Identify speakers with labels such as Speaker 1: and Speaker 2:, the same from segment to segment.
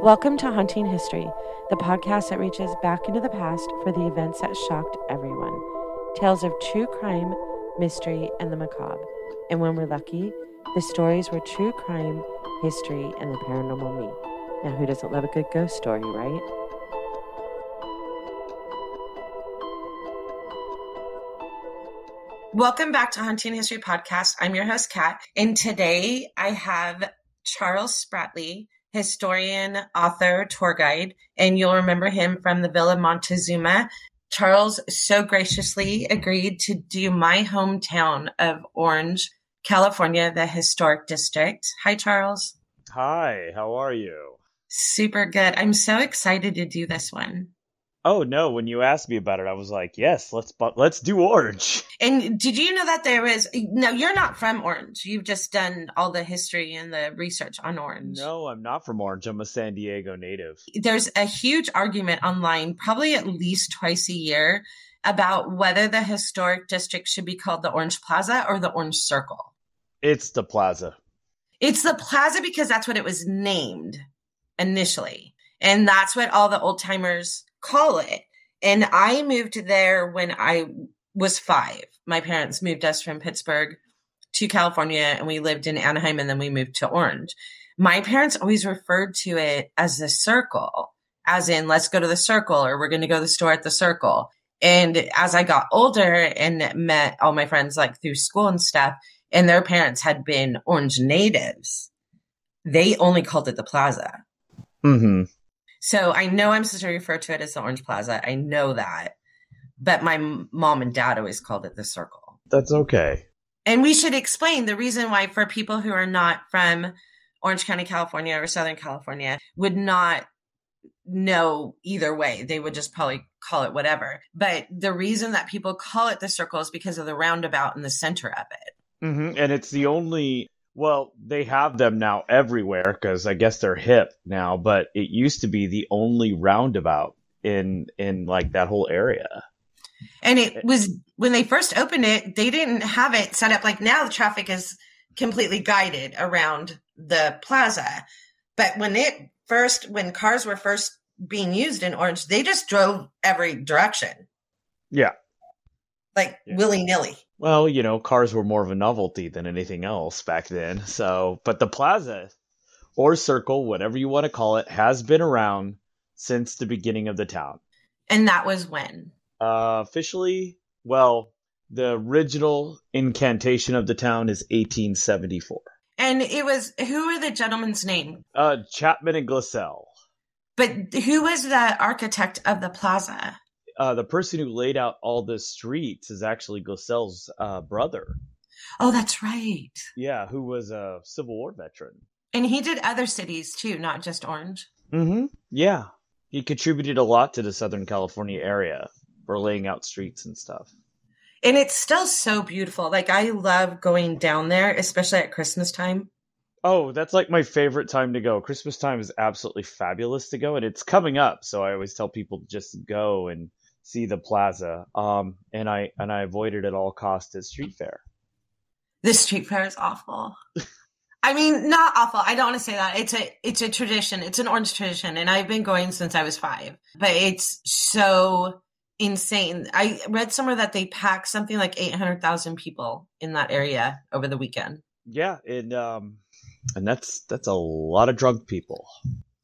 Speaker 1: Welcome to Haunting History, the podcast that reaches back into the past for the events that shocked everyone. Tales of true crime, mystery, and the macabre. And when we're lucky, the stories were true crime, history, and the paranormal me. Now, who doesn't love a good ghost story, right? Welcome back to Haunting History Podcast. I'm your host, Kat, and today I have Charles Spratley, historian, author, tour guide, and you'll remember him from the Villa Montezuma. Charles so graciously agreed to do my hometown of Orange, California, the historic district. Hi, Charles.
Speaker 2: Hi, how are you?
Speaker 1: Super good. I'm so excited to do this one.
Speaker 2: Oh no! When you asked me about it, I was like, "Yes, let's let's do Orange."
Speaker 1: And did you know that there is? No, you're not from Orange. You've just done all the history and the research on Orange.
Speaker 2: No, I'm not from Orange. I'm a San Diego native.
Speaker 1: There's a huge argument online, probably at least twice a year, about whether the historic district should be called the Orange Plaza or the Orange Circle.
Speaker 2: It's the Plaza.
Speaker 1: It's the Plaza because that's what it was named initially, and that's what all the old timers call it. And I moved there when I was five. My parents moved us from Pittsburgh to California and we lived in Anaheim and then we moved to Orange. My parents always referred to it as the circle, as in, let's go to the circle or we're going to go to the store at the circle. And as I got older and met all my friends like through school and stuff, and their parents had been Orange natives, they only called it the plaza.
Speaker 2: Mm-hmm.
Speaker 1: So I know I'm supposed to refer to it as the Orange Plaza. I know that. But my m- mom and dad always called it the circle.
Speaker 2: That's okay.
Speaker 1: And we should explain the reason why, for people who are not from Orange County, California or Southern California, would not know either way. They would just probably call it whatever. But the reason that people call it the circle is because of the roundabout in the center of it.
Speaker 2: Mm-hmm. And it's the only well, they have them now everywhere because I guess they're hip now, but it used to be the only roundabout in in like that whole area.
Speaker 1: And it was when they first opened it, they didn't have it set up like now the traffic is completely guided around the plaza. But when it first when cars were first being used in Orange, they just drove every direction.
Speaker 2: Yeah.
Speaker 1: Like
Speaker 2: Yeah.
Speaker 1: willy nilly.
Speaker 2: Well, you know, cars were more of a novelty than anything else back then. So, but the plaza or circle, whatever you want to call it, has been around since the beginning of the town.
Speaker 1: And that was when.
Speaker 2: Uh, officially, well, the original incantation of the town is 1874.
Speaker 1: And it was who were the gentleman's name?
Speaker 2: Uh, Chapman and Glassell.
Speaker 1: But who was the architect of the plaza?
Speaker 2: Uh, the person who laid out all the streets is actually Glassell's uh, brother.
Speaker 1: Oh, that's right.
Speaker 2: Yeah, who was a Civil War veteran.
Speaker 1: And he did other cities too, not just Orange.
Speaker 2: Mm-hmm. Yeah, he contributed a lot to the Southern California area for laying out streets and stuff.
Speaker 1: And it's still so beautiful. Like I love going down there, especially at Christmas time.
Speaker 2: Oh, that's like my favorite time to go. Christmas time is absolutely fabulous to go, and it's coming up. So I always tell people to just go and see the plaza. Um, and I and I avoided at all costs at street fair.
Speaker 1: This street fair is awful. I mean, not awful. I don't want to say that. It's a it's a tradition. It's an orange tradition, and I've been going since I was five. But it's so insane. I read somewhere that they pack something like eight hundred thousand people in that area over the weekend.
Speaker 2: Yeah, and um, and that's that's a lot of drunk people.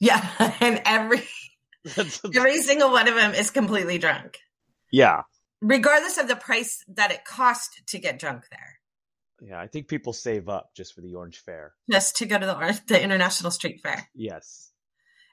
Speaker 1: Yeah, and every every single one of them is completely drunk,
Speaker 2: yeah,
Speaker 1: regardless of the price that it cost to get drunk there.
Speaker 2: yeah. I think people save up just for the Orange Fair.
Speaker 1: Just to go to the the International Street Fair.
Speaker 2: Yes.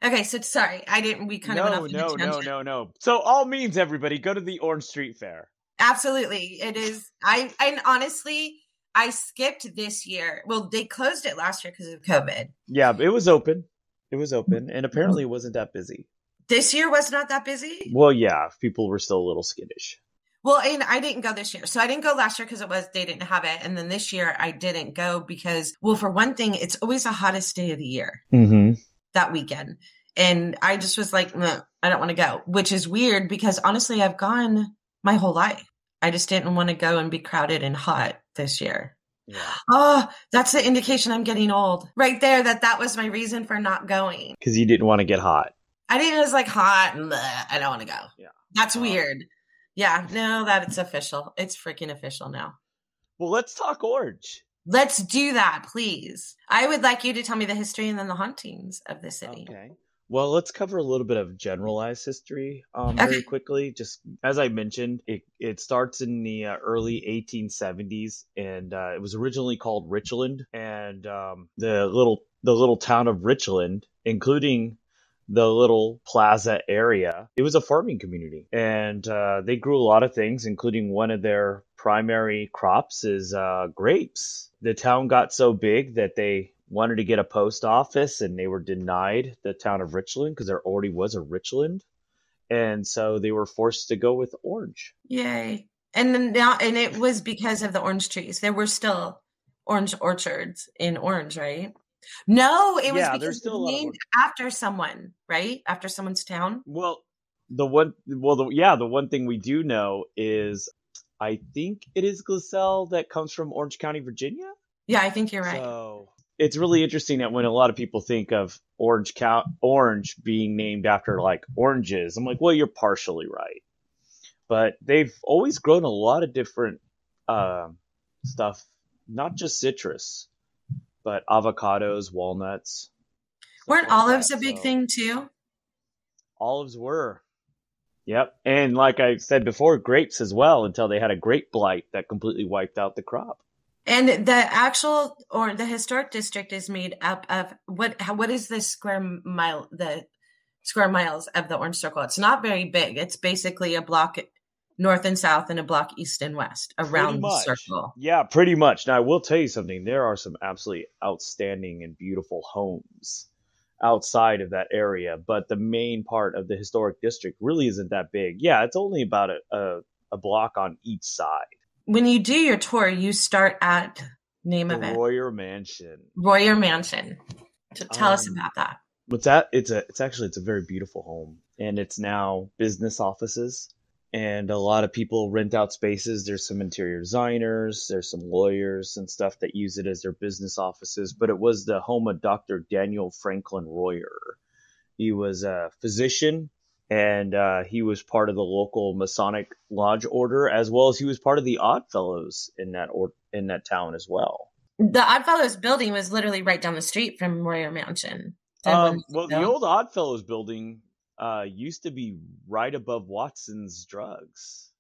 Speaker 1: Okay, so sorry, I didn't. We kind of went off
Speaker 2: no, no, no, no. So all means everybody go to the Orange Street Fair.
Speaker 1: Absolutely. It is. I, and honestly, I skipped this year. Well, they closed it last year because of COVID.
Speaker 2: Yeah, it was open. It was open, and apparently it wasn't that busy.
Speaker 1: This year was not that busy.
Speaker 2: Well, yeah, people were still a little skittish.
Speaker 1: Well, and I didn't go this year. So I didn't go last year because it was, they didn't have it. And then this year I didn't go because, well, for one thing, it's always the hottest day of the year
Speaker 2: Mm-hmm.
Speaker 1: that weekend. And I just was like, I don't want to go, which is weird because honestly, I've gone my whole life. I just didn't want to go and be crowded and hot this year.
Speaker 2: Yeah.
Speaker 1: Oh, that's the indication I'm getting old. Right there, that that was my reason for not going.
Speaker 2: Because you didn't want to get hot.
Speaker 1: I didn't it was like hot and bleh, I don't want to go.
Speaker 2: Yeah.
Speaker 1: That's
Speaker 2: Oh.
Speaker 1: weird. Yeah, no, that it's official. It's freaking official now.
Speaker 2: Well, let's talk Orange.
Speaker 1: Let's do that, please. I would like you to tell me the history and then the hauntings of the city.
Speaker 2: Okay. Well, let's cover a little bit of generalized history um, very
Speaker 1: Okay.
Speaker 2: quickly. Just as I mentioned, it, it starts in the uh, early 1870s, and uh, it was originally called Richland. And um, the little the little town of Richland, including the little plaza area, it was a farming community, and uh, they grew a lot of things, including one of their primary crops is uh, grapes. The town got so big that they wanted to get a post office and they were denied the town of Richland because there already was a Richland. And so they were forced to go with Orange.
Speaker 1: Yay. And then now and it was because of the orange trees. There were still orange orchards in Orange, right? No, it was
Speaker 2: Yeah,
Speaker 1: because
Speaker 2: still a
Speaker 1: was
Speaker 2: of
Speaker 1: named after someone, right? After someone's town.
Speaker 2: Well, the one, well, the, yeah, the one thing we do know is I think it is Glassell that comes from Orange County, Virginia.
Speaker 1: Yeah, I think you're right.
Speaker 2: So it's really interesting that when a lot of people think of Orange Count Orange being named after like oranges, I'm like, well, you're partially right. But they've always grown a lot of different um stuff, not just citrus, but avocados, walnuts.
Speaker 1: Weren't
Speaker 2: like
Speaker 1: olives
Speaker 2: that.
Speaker 1: a big
Speaker 2: So
Speaker 1: thing too?
Speaker 2: Olives were. Yep. And like I said before, grapes as well until they had a grape blight that completely wiped out the crop.
Speaker 1: And the actual or the historic district is made up of what? How, what is the square mile? The square miles of the orange circle? It's not very big. It's basically a block north and south, and a block east and west around the circle.
Speaker 2: Yeah, pretty much. Now, I will tell you something. There are some absolutely outstanding and beautiful homes outside of that area, but the main part of the historic district really isn't that big. Yeah, it's only about a, a, a block on each side.
Speaker 1: When you do your tour, you start at name
Speaker 2: The
Speaker 1: of it
Speaker 2: Royer Mansion.
Speaker 1: Royer Mansion. Tell us
Speaker 2: Um,
Speaker 1: about that.
Speaker 2: What's that? It's a it's actually it's a very beautiful home, and it's now business offices, and a lot of people rent out spaces. There's some interior designers, there's some lawyers and stuff that use it as their business offices. But it was the home of Dr. Daniel Franklin Royer. He was a physician, and uh, he was part of the local Masonic Lodge order, as well as he was part of the Odd Fellows in that or in that town as well.
Speaker 1: The Oddfellows building was literally right down the street from Royer Mansion.
Speaker 2: Um, well, the old Oddfellows building uh, used to be right above Watson's Drugs.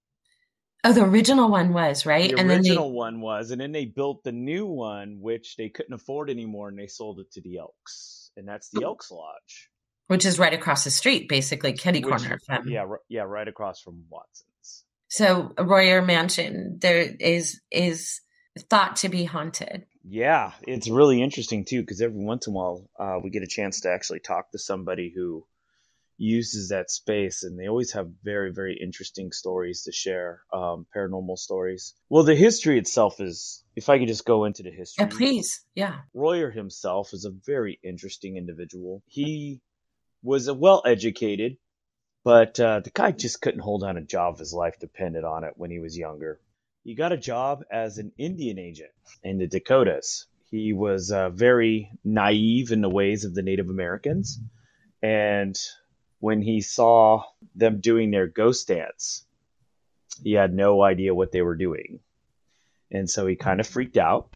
Speaker 1: oh, the original one was right,
Speaker 2: The
Speaker 1: and then
Speaker 2: original
Speaker 1: they,
Speaker 2: one was, and then they built the new one, which they couldn't afford anymore, and they sold it to the Elks, and that's the Elks Lodge.
Speaker 1: which is right across the street, basically kitty corner from.
Speaker 2: yeah, yeah, right across from Watson's.
Speaker 1: So Royer Mansion there is is thought to be haunted.
Speaker 2: Yeah, it's really interesting too because every once in a while uh, we get a chance to actually talk to somebody who uses that space, and they always have very, very interesting stories to share, um, paranormal stories. Well, the history itself is, if I could just go into the history,
Speaker 1: Yeah, please. Yeah.
Speaker 2: Royer himself is a very interesting individual. He was a well educated, but uh, the guy just couldn't hold on a job. His life depended on it when he was younger. He got a job as an Indian agent in the Dakotas. He was uh, very naive in the ways of the Native Americans. And when he saw them doing their ghost dance, he had no idea what they were doing. And so he kind of freaked out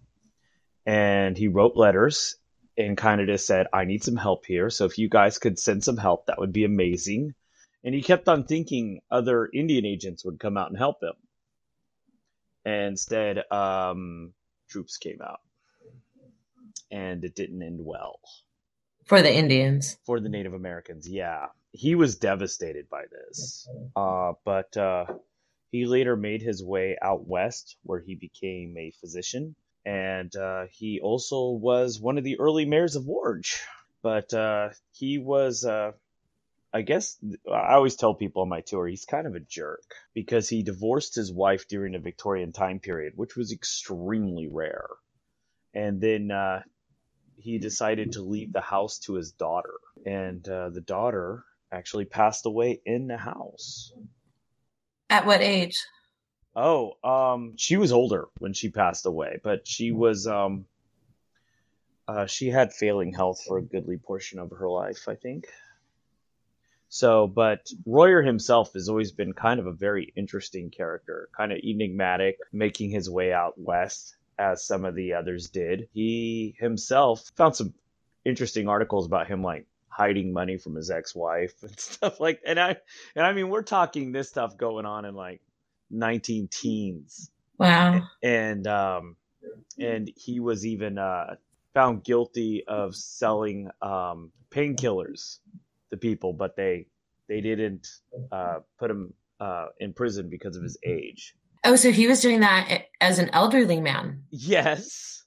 Speaker 2: and he wrote letters and kind of just said, I need some help here. So if you guys could send some help, that would be amazing. And he kept on thinking other Indian agents would come out and help him. And instead, um, troops came out. And it didn't end well
Speaker 1: For the Indians.
Speaker 2: for the Native Americans. Yeah, he was devastated by this. Uh, but uh, he later made his way out west, where he became a physician, and uh, he also was one of the early mayors of Orange. But uh, he was, uh, I guess, I always tell people on my tour, he's kind of a jerk because he divorced his wife during the Victorian time period, which was extremely rare. And then uh, he decided to leave the house to his daughter, and uh, the daughter actually passed away in the house.
Speaker 1: At what age?
Speaker 2: Oh, um, she was older when she passed away, but she was um, uh, she had failing health for a goodly portion of her life, I think. So, but Royer himself has always been kind of a very interesting character, kind of enigmatic, making his way out west as some of the others did. He himself found some interesting articles about him, like hiding money from his ex-wife and stuff like. And I, and I mean, we're talking this stuff going on in like 19 teens.
Speaker 1: Wow.
Speaker 2: And um, and he was even uh, found guilty of selling um, painkillers to people, but they they didn't uh, put him uh, in prison because of his age.
Speaker 1: Oh, so he was doing that as an elderly man.
Speaker 2: Yes.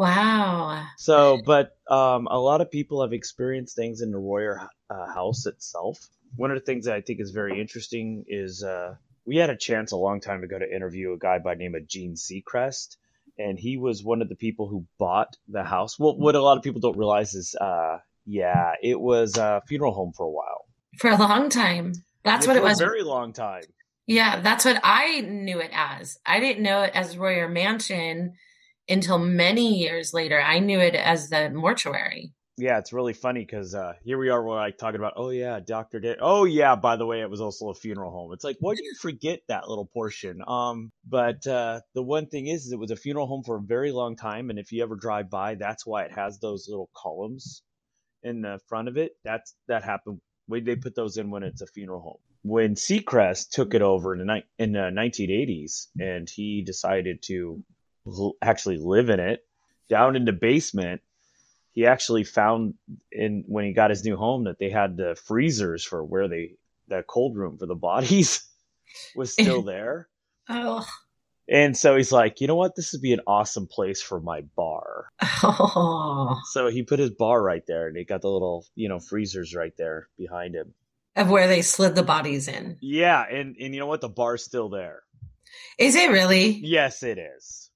Speaker 1: Wow.
Speaker 2: So, but um, a lot of people have experienced things in the Royer uh, house itself. One of the things that I think is very interesting is uh, we had a chance a long time ago to interview a guy by the name of Gene Seacrest, and he was one of the people who bought the house. Well, what a lot of people don't realize is, uh, yeah, it was a funeral home for a while.
Speaker 1: For a long time. That's
Speaker 2: Yeah,
Speaker 1: what it
Speaker 2: for
Speaker 1: was.
Speaker 2: A very long time.
Speaker 1: Yeah, that's what I knew it as. I didn't know it as Royer Mansion until many years later. I knew it as the mortuary.
Speaker 2: Yeah, it's really funny because uh, here we are, we're like talking about, oh yeah, Doctor did. Oh yeah, by the way, it was also a funeral home. It's like, why do you forget that little portion? Um, but uh, the one thing is, is, it was a funeral home for a very long time, and if you ever drive by, that's why it has those little columns in the front of it. That's that happened. When they put those in when it's a funeral home. When Seacrest took it over in the ni- in the 1980s, and he decided to l- actually live in it down in the basement he actually found in when he got his new home that they had the freezers for where they the cold room for the bodies was still there
Speaker 1: Oh.
Speaker 2: and so he's like you know what this would be an awesome place for my bar
Speaker 1: oh.
Speaker 2: so he put his bar right there and he got the little you know freezers right there behind him
Speaker 1: Of where they slid the bodies in.
Speaker 2: yeah and and you know what the bar's still there
Speaker 1: Is it really?
Speaker 2: yes it is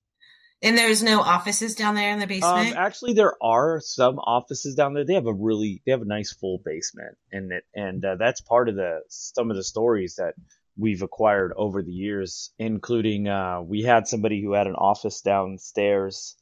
Speaker 1: And there's no offices down there in the
Speaker 2: Um,
Speaker 1: basement?
Speaker 2: actually, there are some offices down there. They have a really, they have a nice full basement, and it, and uh, that's part of the some of the stories that we've acquired over the years, including uh, we had somebody who had an office downstairs,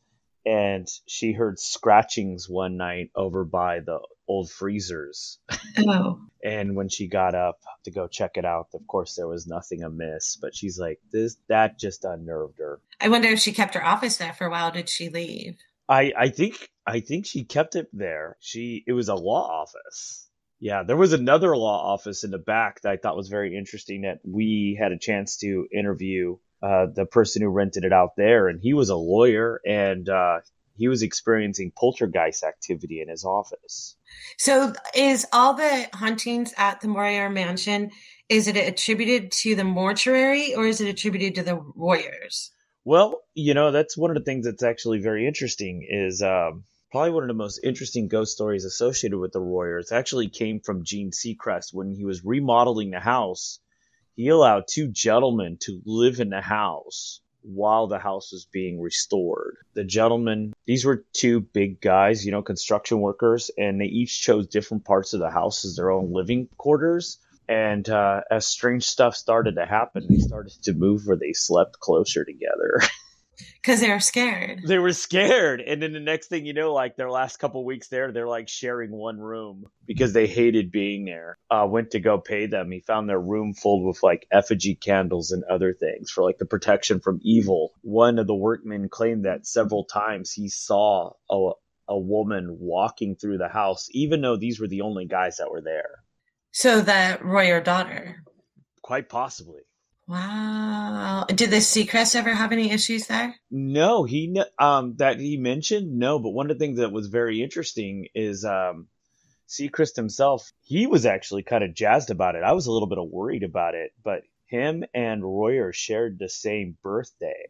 Speaker 2: and she heard scratchings one night over by the old freezers,
Speaker 1: oh.
Speaker 2: and when she got up to go check it out, of course there was nothing amiss, but she's like, this that just unnerved her.
Speaker 1: I wonder if she kept her office there for a while. Did she leave?
Speaker 2: I I think I think she kept it there. She it was a law office. Yeah, there was another law office in the back that I thought was very interesting that we had a chance to interview uh, the person who rented it out there, and he was a lawyer and uh, he was experiencing poltergeist activity in his office.
Speaker 1: So is all the hauntings at the Royer Mansion, is it attributed to the mortuary or is it attributed to the Royers?
Speaker 2: Well, you know, that's one of the things that's actually very interesting is um, probably one of the most interesting ghost stories associated with the Royers actually came from Gene Seacrest when he was remodeling the house. He allowed two gentlemen to live in the house while the house was being restored. The gentlemen, these were two big guys, you know, construction workers, and they each chose different parts of the house as their own living quarters. And uh, as strange stuff started to happen, they started to move where they slept closer together.
Speaker 1: Because they were scared.
Speaker 2: they were scared, and then the next thing you know, like their last couple weeks there, they're like sharing one room because they hated being there. Uh, went to go pay them. He found their room filled with like effigy candles and other things for like the protection from evil. One of the workmen claimed that several times he saw a a woman walking through the house, even though these were the only guys that were there.
Speaker 1: So the Royer daughter.
Speaker 2: Quite possibly.
Speaker 1: Wow. Did the Seacrest ever have any issues there?
Speaker 2: No, he um that he mentioned no, but one of the things that was very interesting is um Seacrest himself, he was actually kind of jazzed about it. I was a little bit worried about it, but him and Royer shared the same birthday.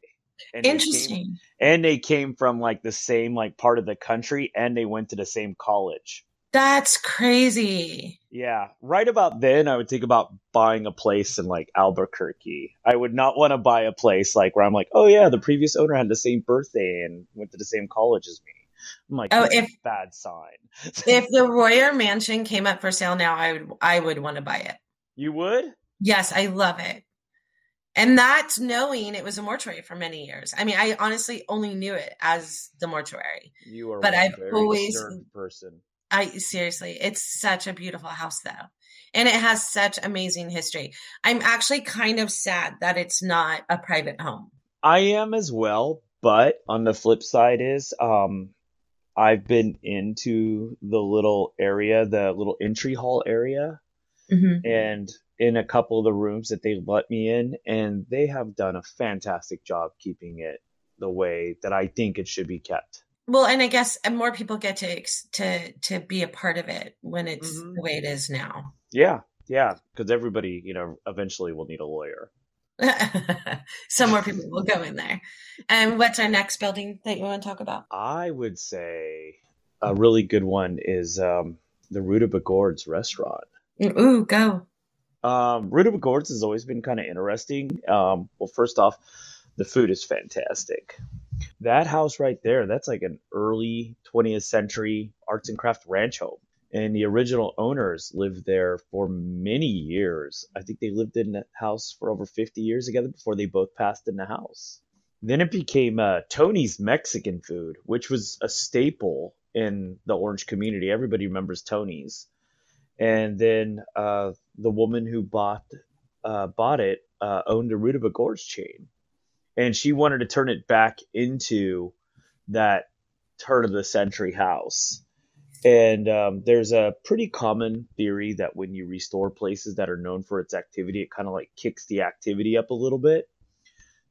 Speaker 2: And they came-
Speaker 1: Interesting.
Speaker 2: and they came from like the same like part of the country and they went to the same college.
Speaker 1: That's crazy.
Speaker 2: Yeah, right about then, I would think about buying a place in like Albuquerque. I would not want to buy a place like where I'm like, oh yeah, the previous owner had the same birthday and went to the same college as me. I'm like,
Speaker 1: Oh, if-
Speaker 2: bad sign.
Speaker 1: If the Royer Mansion came up for sale now, I would I would want to buy it.
Speaker 2: you would?
Speaker 1: Yes, I love it. And that's knowing it was a mortuary for many years. I mean, I honestly only knew it as the mortuary.
Speaker 2: You are,
Speaker 1: But I've always-
Speaker 2: person.
Speaker 1: I seriously, it's such a beautiful house though. And it has such amazing history. I'm actually kind of sad that it's not a private home.
Speaker 2: I am as well, but on the flip side is um I've been into the little area, the little entry hall area,
Speaker 1: Mm-hmm.
Speaker 2: and in a couple of the rooms that they let me in, and they have done a fantastic job keeping it the way that I think it should be kept.
Speaker 1: Well, and I guess more people get to to to be a part of it when it's
Speaker 2: Mhm.
Speaker 1: the way it is now.
Speaker 2: Yeah, yeah, because everybody, you know, eventually will need a lawyer.
Speaker 1: some more people will go in there. And what's our next building that you want to talk about?
Speaker 2: I would say a really good one is um, the Rutabegorz restaurant.
Speaker 1: Ooh, go.
Speaker 2: Um, Rutabegorz has always been kind of interesting. Um, well, first off, the food is fantastic. That house right there, that's like an early 20th century arts and craft ranch home. And the original owners lived there for many years. I think they lived in that house for over 50 years together before they both passed in the house. Then it became uh, Tony's Mexican food, which was a staple in the Orange community. Everybody remembers Tony's. And then uh, the woman who bought uh, bought it uh, owned a Rutabegorz chain, and she wanted to turn it back into that turn of the century house. And um, there's a pretty common theory that when you restore places that are known for its activity, it kind of like kicks the activity up a little bit.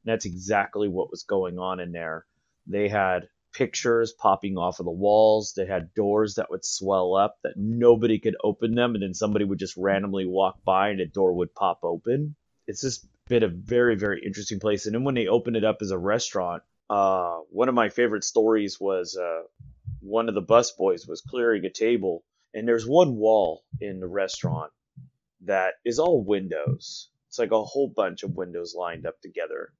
Speaker 2: And that's exactly what was going on in there. They had pictures popping off of the walls. They had doors that would swell up that nobody could open them, and then somebody would just randomly walk by and a door would pop open. It's just been a very, very interesting place. And then when they opened it up as a restaurant, uh, one of my favorite stories was uh, one of the bus boys was clearing a table, and there's one wall in the restaurant that is all windows. It's like a whole bunch of windows lined up together.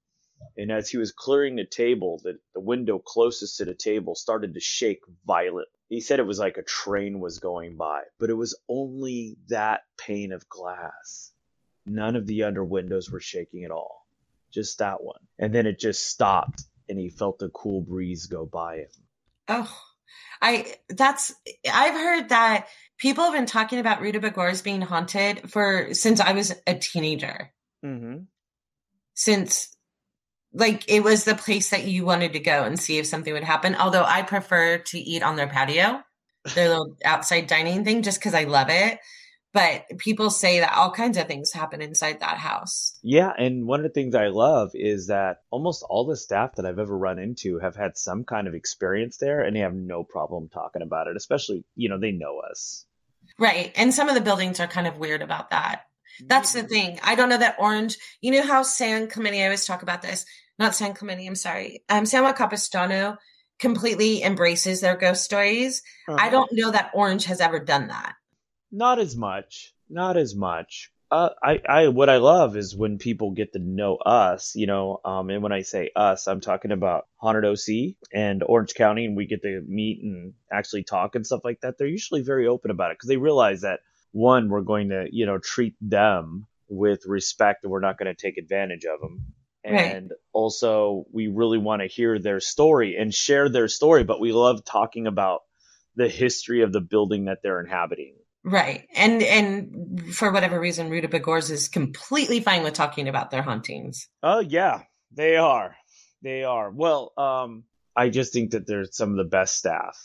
Speaker 2: And as he was clearing the table, the, the window closest to the table started to shake violently. He said it was like a train was going by, but it was only that pane of glass. None of the under windows were shaking at all, just that one. And then it just stopped, and he felt a cool breeze go by him.
Speaker 1: Oh, I that's I've heard that people have been talking about Rutabegorz being haunted for since I was a teenager.
Speaker 2: Mm-hmm.
Speaker 1: Since like it was the place that you wanted to go and see if something would happen. Although I prefer to eat on their patio, their little outside dining thing, just because I love it. But people say that all kinds of things happen inside that house.
Speaker 2: Yeah, and one of the things I love is that almost all the staff that I've ever run into have had some kind of experience there and they have no problem talking about it, especially, you know, they know us.
Speaker 1: Right. And some of the buildings are kind of weird about that. That's the thing. I don't know that Orange, you know how San Clemente, I always talk about this, not San Clemente, I'm sorry. Um, San Juan Capistrano completely embraces their ghost stories. I
Speaker 2: Uh-huh.
Speaker 1: don't know that Orange has ever done that.
Speaker 2: Not as much. Not as much. Uh, I, I, what I love is when people get to know us, you know, um, and when I say us, I'm talking about Haunted OC and Orange County, and we get to meet and actually talk and stuff like that. They're usually very open about it because they realize that one, we're going to, you know, treat them with respect and we're not going to take advantage of them.
Speaker 1: Right.
Speaker 2: And also, we really want to hear their story and share their story, but we love talking about the history of the building that they're inhabiting.
Speaker 1: Right. And and for whatever reason, Rutabegorz is completely fine with talking about their hauntings.
Speaker 2: Oh yeah, they are. They are. Well, um, I just think that they're some of the best staff,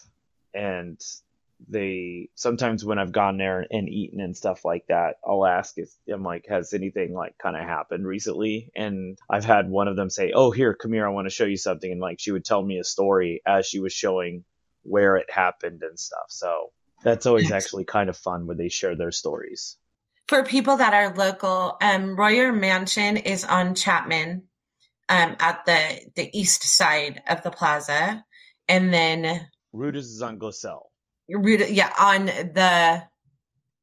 Speaker 2: and they sometimes when I've gone there and eaten and stuff like that, I'll ask if I'm like, has anything like kind of happened recently? And I've had one of them say, "Oh, here, come here, I want to show you something," and like she would tell me a story as she was showing where it happened and stuff. So that's always actually kind of fun when they share their stories.
Speaker 1: For people that are local, um, Royer Mansion is on Chapman, um, at the the east side of the plaza, and then
Speaker 2: Rudas is on Glassell.
Speaker 1: Ruta, yeah, on the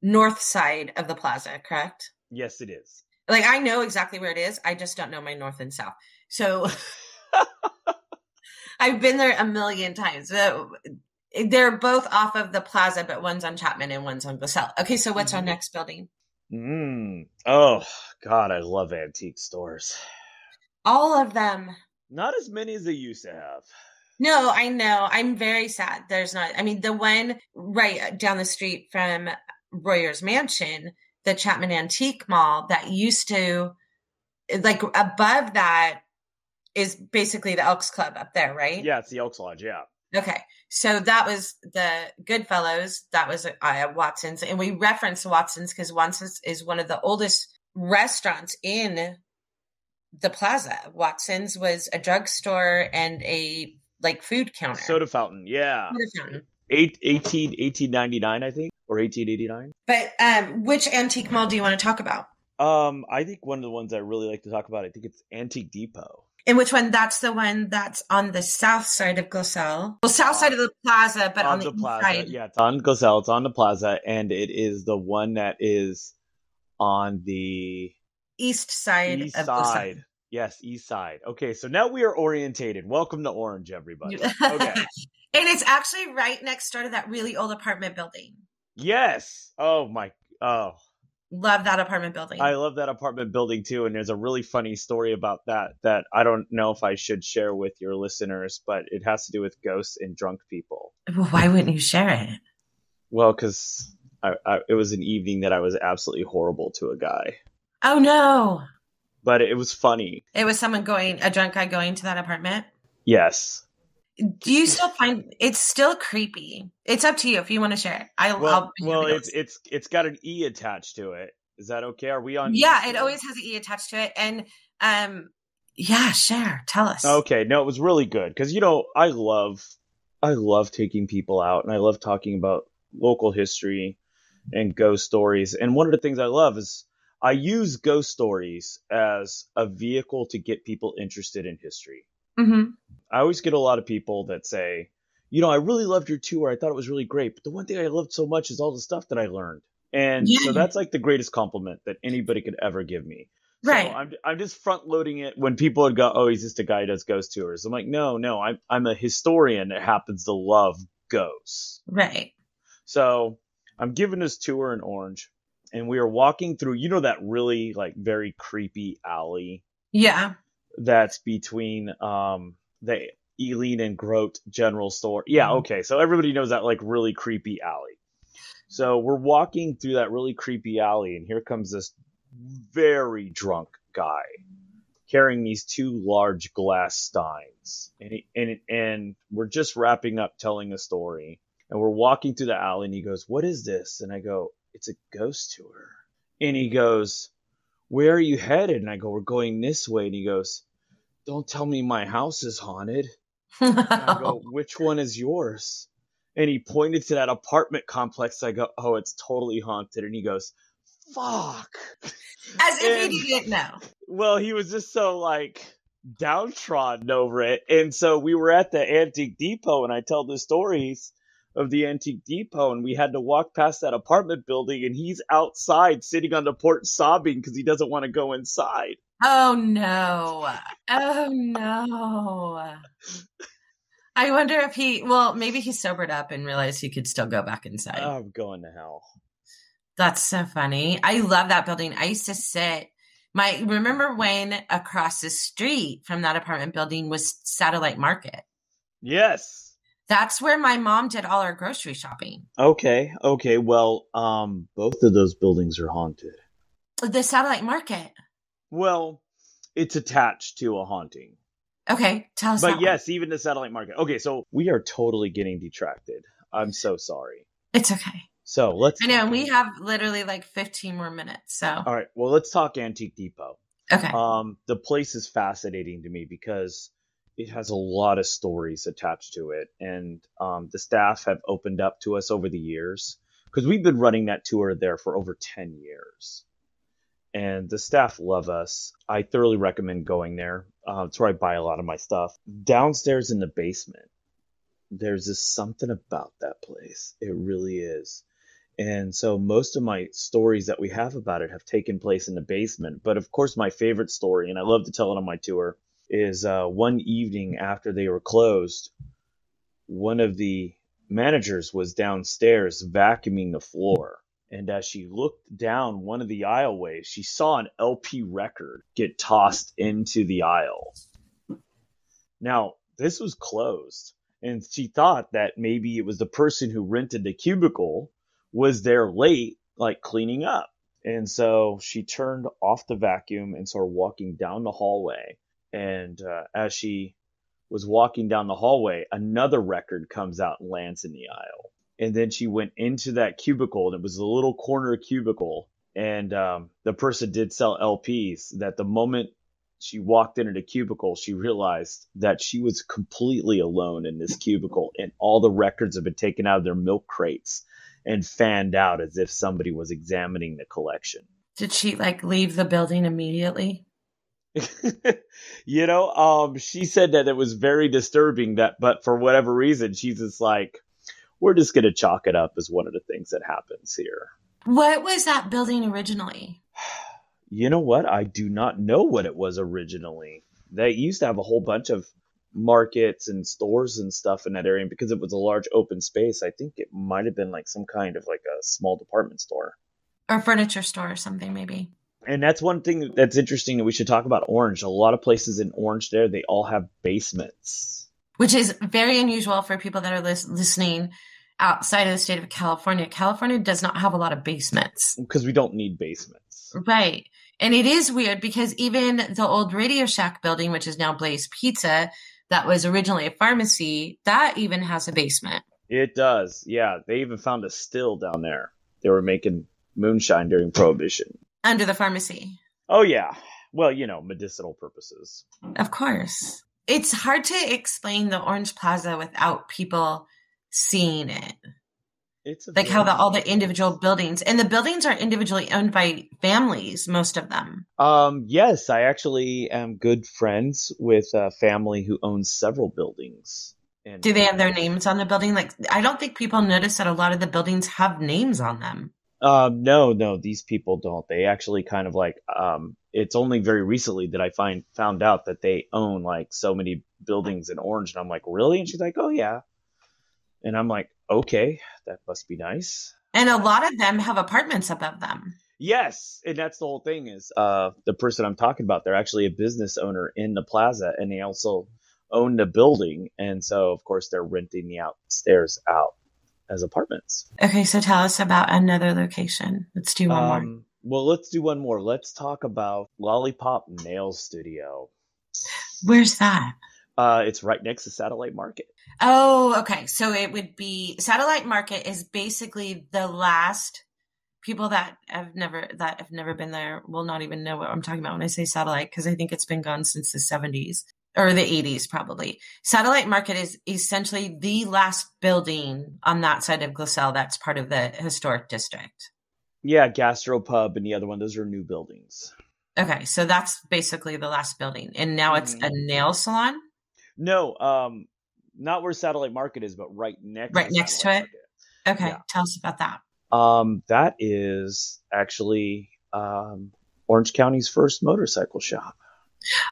Speaker 1: north side of the plaza. Correct?
Speaker 2: Yes, it is.
Speaker 1: Like I know exactly where it is. I just don't know my north and south. So I've been there a million times. So they're both off of the plaza, but one's on Chapman and one's on Glassell. Okay, so what's our
Speaker 2: Mhm.
Speaker 1: next building?
Speaker 2: Mm. Oh God, I love antique stores.
Speaker 1: All of them.
Speaker 2: Not as many as they used to have.
Speaker 1: No, I know. I'm very sad. There's not. I mean, the one right down the street from Royer's Mansion, the Chapman Antique Mall, that used to, like, above that is basically the Elks Club up there, right?
Speaker 2: Yeah, it's the Elks Lodge. Yeah.
Speaker 1: Okay. So that was the Goodfellows. That was uh, Watson's. And we reference Watson's because Watson's is one of the oldest restaurants in the plaza. Watson's was a drugstore and a like food counter.
Speaker 2: Soda fountain. Yeah.
Speaker 1: Soda fountain.
Speaker 2: Eight, 18, 1899, I think, or 1889.
Speaker 1: But um, which antique mall do you want to talk about?
Speaker 2: Um, I think one of the ones I really like to talk about, I think it's Antique Depot.
Speaker 1: And which one? That's the one that's on the south side of Glassell. Well, south side of the plaza, but on, on the, the
Speaker 2: plaza.
Speaker 1: Side.
Speaker 2: Yeah, it's on Glassell. It's on the plaza, and it is the one that is on the
Speaker 1: east side
Speaker 2: east
Speaker 1: of
Speaker 2: side. Yes, east side. Okay, so now we are orientated. Welcome to Orange, everybody. Okay. and
Speaker 1: it's actually right next door to that really old apartment building.
Speaker 2: Yes. Oh my. Oh,
Speaker 1: Love that apartment building.
Speaker 2: I love that apartment building too. And there's a really funny story about that that I don't know if I should share with your listeners, but it has to do with ghosts and drunk people.
Speaker 1: Well, why wouldn't you share it?
Speaker 2: Well, because it was an evening that I was absolutely horrible to a guy.
Speaker 1: Oh no!
Speaker 2: But it was funny.
Speaker 1: It was someone going, a drunk guy going to that apartment.
Speaker 2: Yes.
Speaker 1: Do you still find it's still creepy? It's up to you if you want to share it. I,
Speaker 2: well,
Speaker 1: I'll
Speaker 2: well, it's it's it's got an e attached to it. Is that okay? Are we on?
Speaker 1: Yeah, it always has an e attached to it, and um, yeah, share. Tell us.
Speaker 2: Okay, no, it was really good because you know I love I love taking people out, and I love talking about local history and ghost stories. And one of the things I love is I use ghost stories as a vehicle to get people interested in history.
Speaker 1: Mm-hmm.
Speaker 2: I always get a lot of people that say, you know, I really loved your tour. I thought it was really great. But the one thing I loved so much is all the stuff that I learned. And yeah. so that's like the greatest compliment that anybody could ever give me.
Speaker 1: Right.
Speaker 2: So I'm, I'm just front loading it when people would go, oh, he's just a guy who does ghost tours. I'm like, no, no, I'm, I'm a historian that happens to love ghosts.
Speaker 1: Right.
Speaker 2: So I'm giving this tour in Orange and we are walking through, you know, that really like very creepy alley.
Speaker 1: Yeah.
Speaker 2: That's between, um, the Eileen and Grote general store. Yeah, mm-hmm. okay. So everybody knows that like really creepy alley. So we're walking through that really creepy alley, and here comes this very drunk guy carrying these two large glass steins. And, he, and, and we're just wrapping up telling a story. And we're walking through the alley, and he goes, What is this? And I go, It's a ghost tour. And he goes, Where are you headed? And I go, We're going this way. And he goes, don't tell me my house is haunted. I go, which one is yours? And he pointed to that apartment complex. I go, oh, it's totally haunted. And he goes, fuck.
Speaker 1: As if and, he didn't know.
Speaker 2: Well, he was just so like downtrodden over it. And so we were at the Antique Depot and I tell the stories of the Antique Depot and we had to walk past that apartment building and he's outside sitting on the porch sobbing because he doesn't want to go inside.
Speaker 1: Oh no. Oh no. I wonder if he well, maybe he sobered up and realized he could still go back inside.
Speaker 2: I'm going to hell.
Speaker 1: That's so funny. I love that building. I used to sit my remember when across the street from that apartment building was Satellite Market?
Speaker 2: Yes.
Speaker 1: That's where my mom did all our grocery shopping.
Speaker 2: Okay. Okay. Well, um both of those buildings are haunted.
Speaker 1: The Satellite Market.
Speaker 2: Well, it's attached to a haunting.
Speaker 1: Okay, tell us.
Speaker 2: But yes, one. even the satellite market. Okay, so we are totally getting detracted. I'm so sorry.
Speaker 1: It's okay.
Speaker 2: So let's.
Speaker 1: I know we have literally like 15 more minutes. So.
Speaker 2: All right. Well, let's talk Antique Depot.
Speaker 1: Okay.
Speaker 2: Um, the place is fascinating to me because it has a lot of stories attached to it, and um, the staff have opened up to us over the years because we've been running that tour there for over 10 years and the staff love us. I thoroughly recommend going there. Uh, it's where I buy a lot of my stuff. Downstairs in the basement, there's just something about that place. It really is. And so most of my stories that we have about it have taken place in the basement. But of course, my favorite story, and I love to tell it on my tour, is uh, one evening after they were closed, one of the managers was downstairs vacuuming the floor And as she looked down one of the aisleways, she saw an LP record get tossed into the aisle. Now, this was closed, and she thought that maybe it was the person who rented the cubicle was there late, like cleaning up. And so she turned off the vacuum and started walking down the hallway. And uh, as she was walking down the hallway, another record comes out and lands in the aisle. And then she went into that cubicle, and it was a little corner cubicle. And um, the person did sell LPs. That the moment she walked into the cubicle, she realized that she was completely alone in this cubicle, and all the records had been taken out of their milk crates and fanned out as if somebody was examining the collection.
Speaker 1: Did she like leave the building immediately?
Speaker 2: you know, um, she said that it was very disturbing that, but for whatever reason, she's just like, we're just going to chalk it up as one of the things that happens here.
Speaker 1: What was that building originally?
Speaker 2: You know what? I do not know what it was originally. They used to have a whole bunch of markets and stores and stuff in that area. And because it was a large open space, I think it might have been like some kind of like a small department store
Speaker 1: or furniture store or something, maybe.
Speaker 2: And that's one thing that's interesting that we should talk about Orange. A lot of places in Orange there, they all have basements.
Speaker 1: Which is very unusual for people that are lis- listening outside of the state of California. California does not have a lot of basements.
Speaker 2: Because we don't need basements.
Speaker 1: Right. And it is weird because even the old Radio Shack building, which is now Blaze Pizza, that was originally a pharmacy, that even has a basement.
Speaker 2: It does. Yeah. They even found a still down there. They were making moonshine during Prohibition.
Speaker 1: Under the pharmacy.
Speaker 2: Oh, yeah. Well, you know, medicinal purposes.
Speaker 1: Of course. It's hard to explain the Orange Plaza without people seeing it. It's like how the, all the individual buildings and the buildings are individually owned by families, most of them.
Speaker 2: Um, yes, I actually am good friends with a family who owns several buildings.
Speaker 1: And Do they have their names on the building? Like, I don't think people notice that a lot of the buildings have names on them.
Speaker 2: Um, no, no, these people don't. They actually kind of like, um, it's only very recently that I find found out that they own like so many buildings in Orange, and I'm like, really? And she's like, oh yeah. And I'm like, okay, that must be nice.
Speaker 1: And a lot of them have apartments above them.
Speaker 2: Yes, and that's the whole thing is uh, the person I'm talking about. They're actually a business owner in the plaza, and they also own the building, and so of course they're renting the outstairs out as apartments.
Speaker 1: Okay, so tell us about another location. Let's do one um, more.
Speaker 2: Well, let's do one more. Let's talk about Lollipop Nail Studio.
Speaker 1: Where's that?
Speaker 2: Uh, it's right next to Satellite Market.
Speaker 1: Oh, okay. So it would be Satellite Market is basically the last people that have never that have never been there will not even know what I'm talking about when I say satellite because I think it's been gone since the 70s or the 80s probably. Satellite Market is essentially the last building on that side of Glassell that's part of the historic district.
Speaker 2: Yeah, Gastropub and the other one those are new buildings.
Speaker 1: Okay, so that's basically the last building and now it's mm-hmm. a nail salon?
Speaker 2: No, um, not where Satellite Market is, but right next.
Speaker 1: Right to next to it. Market. Okay, yeah. tell us about that.
Speaker 2: Um, that is actually um, Orange County's first motorcycle shop.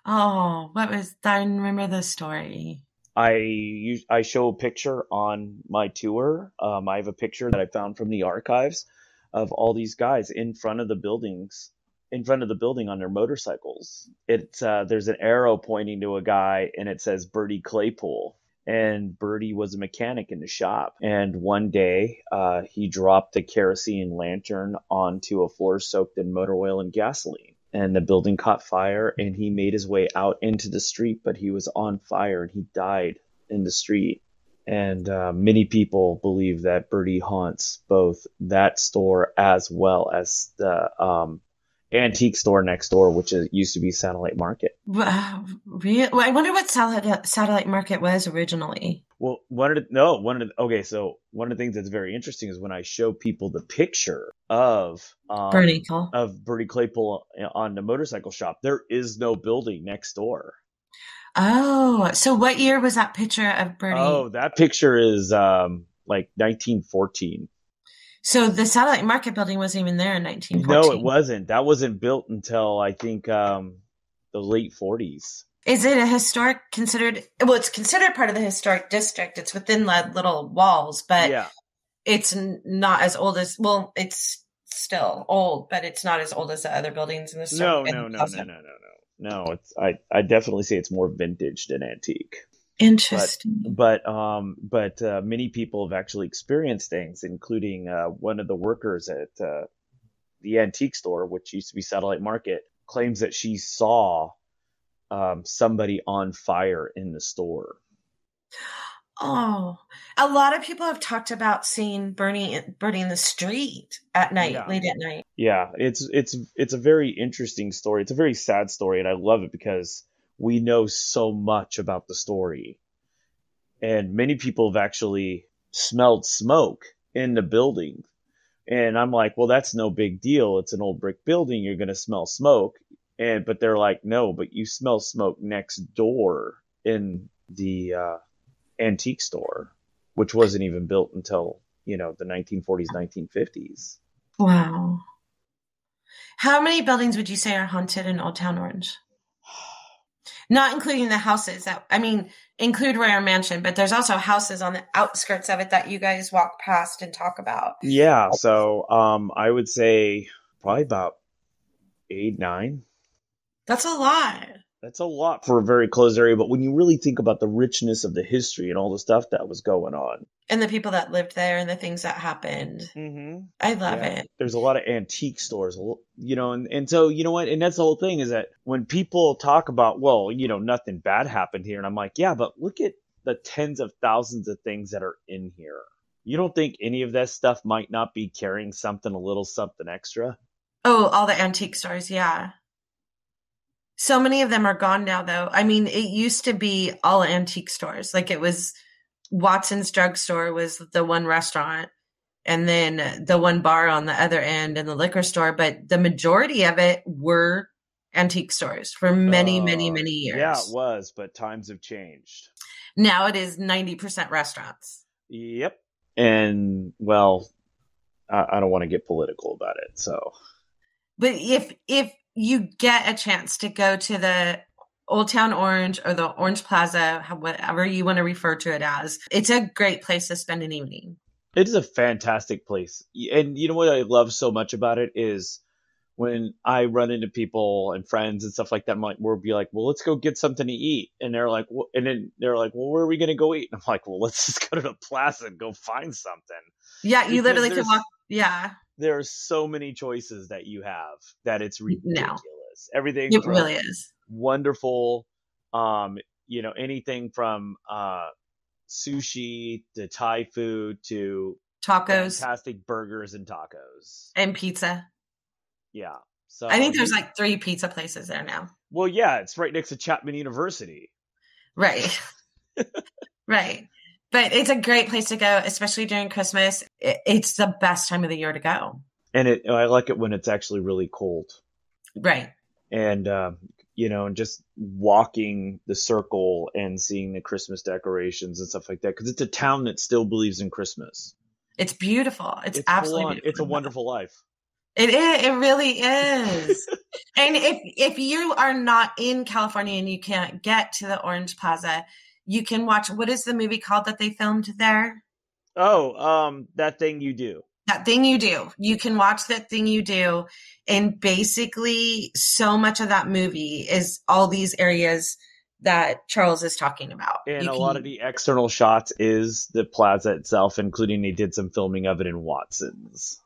Speaker 1: Oh, what was? I remember the story.
Speaker 2: I I show a picture on my tour. Um, I have a picture that I found from the archives of all these guys in front of the buildings in front of the building on their motorcycles. It's uh, there's an arrow pointing to a guy, and it says Bertie Claypool. And Bertie was a mechanic in the shop. And one day, uh, he dropped a kerosene lantern onto a floor soaked in motor oil and gasoline. And the building caught fire, and he made his way out into the street, but he was on fire and he died in the street. And uh, many people believe that Bertie haunts both that store as well as the um, antique store next door, which is, used to be Satellite Market.
Speaker 1: Wow, really? Well, I wonder what Satellite Satellite Market was originally.
Speaker 2: Well, one of the, no, one of the, okay, so one of the things that's very interesting is when I show people the picture of um,
Speaker 1: Bertie Cole.
Speaker 2: of Bertie Claypool on the motorcycle shop, there is no building next door.
Speaker 1: Oh, so what year was that picture of Bertie?
Speaker 2: Oh, that picture is um, like 1914.
Speaker 1: So the satellite market building wasn't even there in 1914.
Speaker 2: No, it wasn't. That wasn't built until I think um, the late 40s.
Speaker 1: Is it a historic considered? Well, it's considered part of the historic district. It's within the little walls, but yeah. It's not as old as. Well, it's still old, but it's not as old as the other buildings in the store.
Speaker 2: No, no, no, no, no, no, no. No, it's I I definitely say it's more vintage than antique.
Speaker 1: Interesting.
Speaker 2: But but um but uh, many people have actually experienced things, including uh, one of the workers at uh, the antique store, which used to be Satellite Market, claims that she saw um, somebody on fire in the store.
Speaker 1: Oh, a lot of people have talked about seeing burning burning the street at night,
Speaker 2: Yeah.
Speaker 1: late at night.
Speaker 2: Yeah, it's it's it's a very interesting story. It's a very sad story, and I love it because we know so much about the story, and many people have actually smelled smoke in the building, and I'm like, well, that's no big deal. It's an old brick building. You're gonna smell smoke, and but they're like, no, but you smell smoke next door in the uh, antique store, which wasn't even built until you know the 1940s, 1950s.
Speaker 1: Wow. How many buildings would you say are haunted in Old Town Orange? Not including the houses that I mean, include Royer Mansion, but there's also houses on the outskirts of it that you guys walk past and talk about.
Speaker 2: Yeah, so um, I would say probably about eight, nine.
Speaker 1: That's a lot.
Speaker 2: That's a lot for a very closed area, but when you really think about the richness of the history and all the stuff that was going on,
Speaker 1: And the people that lived there and the things that happened.
Speaker 2: mm-hmm.
Speaker 1: I love
Speaker 2: Yeah.
Speaker 1: it.
Speaker 2: there's a lot of antique stores, you know, and, and so you know what, and that's the whole thing is that when people talk about, well, you know, nothing bad happened here, and I'm like, yeah, but look at the tens of thousands of things that are in here. You don't think any of that stuff might not be carrying something a little something extra?
Speaker 1: Oh, all the antique stores, yeah. So many of them are gone now, though. I mean, it used to be all antique stores. Like it was Watson's drugstore was the one restaurant, and then the one bar on the other end, and the liquor store. But the majority of it were antique stores for many, many,
Speaker 2: Uh,
Speaker 1: many years.
Speaker 2: Yeah, it was, but times have changed.
Speaker 1: Now it is ninety percent restaurants.
Speaker 2: Yep. And well, I, I don't want to get political about it. So
Speaker 1: But if if you get a chance to go to the Old Town Orange or the Orange Plaza, whatever you want to refer to it as, it's a great place to spend an evening.
Speaker 2: it is a fantastic place. And you know what I love so much about it is when I run into people and friends and stuff like that, I'm like, we'll be like, well, let's go get something to eat. And they're like, well, and then they're like, well, where are we going to go eat? And I'm like, well, let's just go to the plaza and go find something.
Speaker 1: Yeah, you
Speaker 2: Because
Speaker 1: literally can walk. Yeah,
Speaker 2: There are so many choices that you have that it's
Speaker 1: No.
Speaker 2: ridiculous. Everything
Speaker 1: it really is.
Speaker 2: wonderful um you know anything from uh sushi to thai food to
Speaker 1: Tacos
Speaker 2: fantastic burgers and tacos
Speaker 1: and pizza.
Speaker 2: yeah so
Speaker 1: I think there's like three pizza places there now.
Speaker 2: well yeah it's right next to chapman university
Speaker 1: Right. right. But it's a great place to go, especially during Christmas. It's the best time of the year to go.
Speaker 2: and it i like it when it's actually really cold
Speaker 1: Right.
Speaker 2: and um you know and just walking the circle and seeing the christmas decorations and stuff like that because it's a town that still believes in christmas
Speaker 1: It's beautiful. It's,
Speaker 2: full
Speaker 1: absolutely beautiful.
Speaker 2: it's a wonderful life
Speaker 1: It is. It really is. and if if you are not in California and you can't get to the Orange Plaza, you can watch. What is the movie called that they filmed there?
Speaker 2: oh um that thing you do
Speaker 1: That thing you do. You can watch that thing you do, and basically, so much of that movie is all these areas that Charles is talking about.
Speaker 2: And
Speaker 1: You
Speaker 2: a
Speaker 1: can-
Speaker 2: lot of the external shots is the plaza itself, including they did some filming of it in Watson's.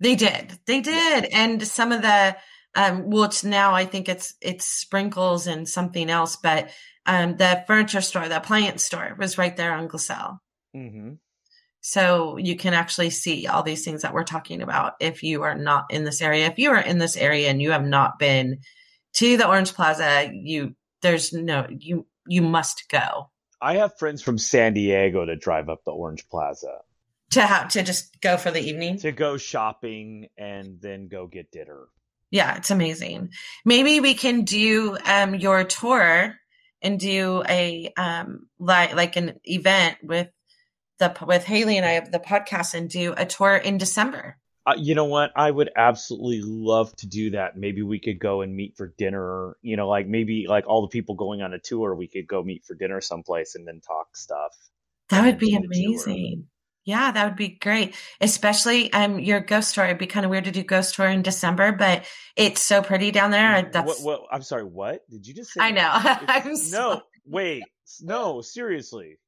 Speaker 1: They did. They did. And some of the um well it's now I think it's it's sprinkles and something else, but um the furniture store, the appliance store was right there on Glassell.
Speaker 2: Mm-hmm.
Speaker 1: So you can actually see all these things that we're talking about if you are not in this area. If you are in this area and you have not been to the Orange Plaza, you there's no you you must go
Speaker 2: I have friends from San Diego to drive up the Orange Plaza
Speaker 1: to have to just go for the evening.
Speaker 2: to go shopping and then go get dinner.
Speaker 1: Yeah, it's amazing. Maybe we can do um your tour and do a um like like an event with the with Haley and I of the podcast and do a tour in December.
Speaker 2: Uh, you know what? I would absolutely love to do that. Maybe we could go and meet for dinner. You know, like maybe like all the people going on a tour, we could go meet for dinner someplace and then talk stuff.
Speaker 1: That would be amazing. Yeah, that would be great. Especially um your ghost tour. It'd be kind of weird to do ghost tour in December, but it's so pretty down there. That's
Speaker 2: What, what, I'm sorry. What did you just say?
Speaker 1: I know. I'm
Speaker 2: no,
Speaker 1: so-
Speaker 2: wait, no, seriously.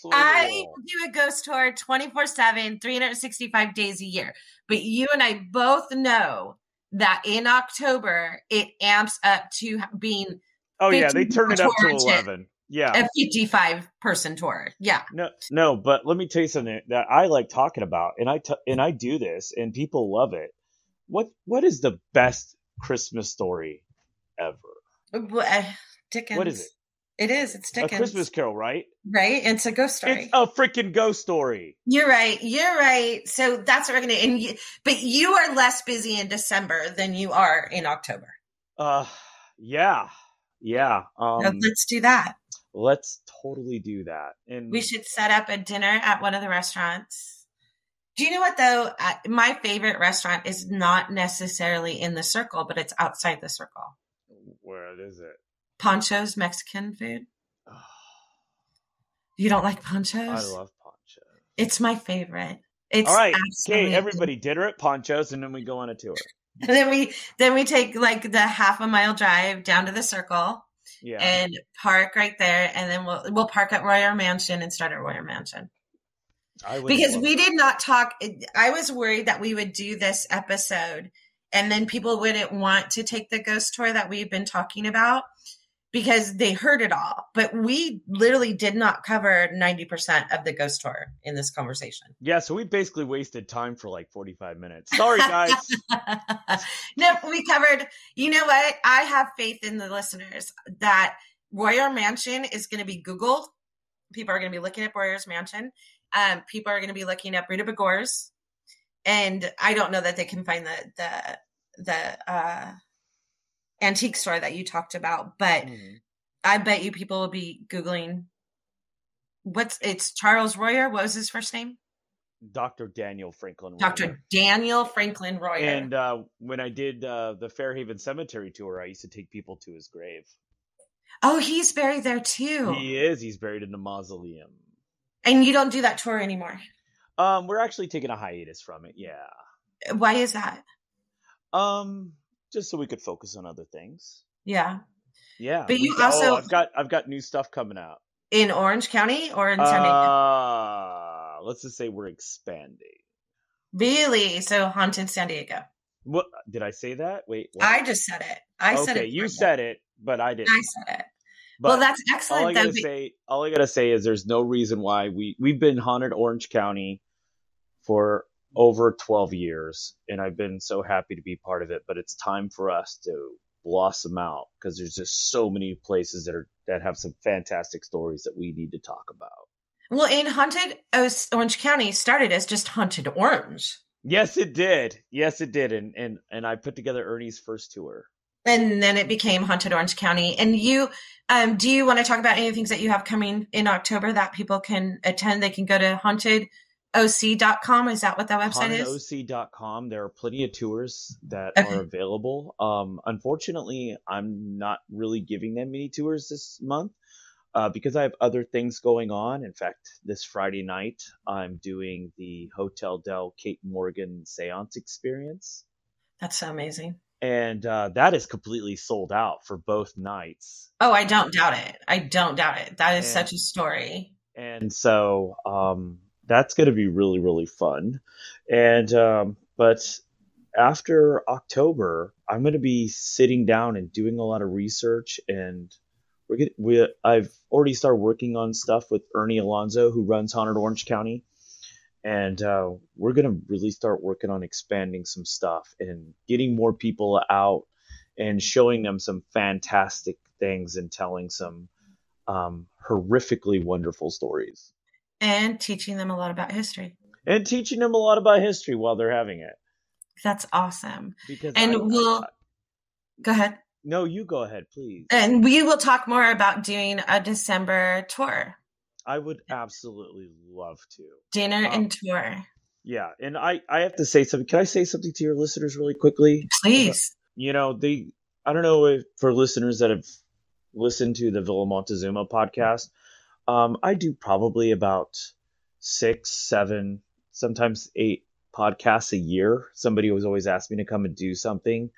Speaker 2: Slow
Speaker 1: I do a ghost tour 24 7, 365 days a year. But you and I both know that in October, it amps up to being
Speaker 2: Oh yeah, they turn it up to
Speaker 1: tour to-
Speaker 2: eleven. Yeah.
Speaker 1: a 55 person tour. Yeah.
Speaker 2: No, no, but let me tell you something that I like talking about, and I t- and I do this, and people love it. What what is the best Christmas story ever?
Speaker 1: Uh, Dickens.
Speaker 2: What is it?
Speaker 1: It is. It's Dickens.
Speaker 2: A Christmas Carol, right?
Speaker 1: Right? It's a ghost story.
Speaker 2: It's a freaking ghost story.
Speaker 1: You're right. You're right. So that's what we're going to, and you, but you are less busy in December than you are in October.
Speaker 2: Uh, yeah, yeah. Um,
Speaker 1: So let's do that.
Speaker 2: Let's totally do that. And
Speaker 1: We should set up a dinner at one of the restaurants. Do you know what though? My favorite restaurant is not necessarily in the circle, but it's outside the circle.
Speaker 2: where is it?
Speaker 1: Poncho's Mexican food. You don't like ponchos?
Speaker 2: I love poncho.
Speaker 1: It's my favorite. It's
Speaker 2: All right, okay, everybody, dinner at Poncho's, and then we go on a tour.
Speaker 1: And then we then we take like the half a mile drive down to the circle
Speaker 2: Yeah,
Speaker 1: and park right there, and then we'll we'll park at Royer Mansion and start at Royer Mansion. Because we did not talk i was worried that we would do this episode and then people wouldn't want to take the ghost tour that we've been talking about because they heard it all. But we literally did not cover 90% of the ghost tour in this conversation.
Speaker 2: Yeah, so we basically wasted time for like forty-five minutes. Sorry, guys.
Speaker 1: no we covered you know what? I have faith in the listeners that royer mansion is going to be googled. People are going to be looking at royer's mansion. Um, people are going to be looking up Rutabegorz and i don't know that they can find the the the uh antique store that you talked about but
Speaker 2: Mhm.
Speaker 1: i bet you people will be googling what's it's charles royer what was his first name
Speaker 2: Dr. Daniel Franklin.
Speaker 1: dr
Speaker 2: Royer.
Speaker 1: daniel franklin royer
Speaker 2: And uh, when I did uh, the Fairhaven Cemetery tour, I used to take people to his grave.
Speaker 1: oh he's buried there too
Speaker 2: He is. He's buried in the mausoleum.
Speaker 1: And you don't do that tour anymore.
Speaker 2: Um, we're actually taking a hiatus from it. Yeah.
Speaker 1: Why is that?
Speaker 2: Um, just so we could focus on other things.
Speaker 1: Yeah.
Speaker 2: Yeah.
Speaker 1: But you also-
Speaker 2: oh, I've got I've got new stuff coming out.
Speaker 1: In Orange County or in San Diego?
Speaker 2: Uh, let's just say we're expanding.
Speaker 1: really? So haunted San Diego.
Speaker 2: What did I say that? Wait. What?
Speaker 1: I just said it. I
Speaker 2: okay,
Speaker 1: said it.
Speaker 2: you said it, but I didn't.
Speaker 1: I said it.
Speaker 2: But
Speaker 1: well, that's
Speaker 2: all I
Speaker 1: excellent.
Speaker 2: gotta say, all I gotta say is there's no reason why we we've been haunted Orange County for over 12 years, and I've been so happy to be part of it. But it's time for us to blossom out because there's just so many places that are that have some fantastic stories that we need to talk about.
Speaker 1: well, in haunted Orange County started as just haunted Orange,
Speaker 2: Yes, it did. Yes, it did. And and and I put together Ernie's first tour.
Speaker 1: and then it became haunted Orange County. And you, um, do you want to talk about any things that you have coming in October that people can attend? They can go to hauntedoc.com. Is that what that website is?
Speaker 2: HauntedOC.com. There are plenty of tours that
Speaker 1: Okay.
Speaker 2: are available. Um, unfortunately, I'm not really giving them many tours this month uh, because I have other things going on. In fact, this Friday night, I'm doing the Hotel Del Kate Morgan seance experience.
Speaker 1: That's so amazing.
Speaker 2: And uh, that is completely sold out for both nights.
Speaker 1: Oh, I don't doubt it. I don't doubt it. That is
Speaker 2: And-
Speaker 1: such a story.
Speaker 2: and so um, that's going to be really really fun. And um, but after october i'm going to be sitting down and doing a lot of research and we're get, we i've already started working on stuff with ernie alonso who runs haunted orange county. And uh, we're going to really start working on expanding some stuff and getting more people out and showing them some fantastic things and telling some um, horrifically wonderful stories
Speaker 1: And teaching them a lot about history.
Speaker 2: and teaching them a lot about history while they're having it.
Speaker 1: That's awesome.
Speaker 2: Because
Speaker 1: And
Speaker 2: I-
Speaker 1: we'll- Go ahead.
Speaker 2: no, you go ahead, please.
Speaker 1: And we will talk more about doing a December tour,
Speaker 2: I would absolutely love to.
Speaker 1: dinner
Speaker 2: Um,
Speaker 1: and tour.
Speaker 2: Yeah, and I I have to say something. Can I say something to your listeners really quickly?
Speaker 1: Please.
Speaker 2: You know, they I don't know if for listeners that have listened to the Villa Montezuma podcast, um, I do probably about six, seven, sometimes eight podcasts a year. Somebody was always asking me to come and do something.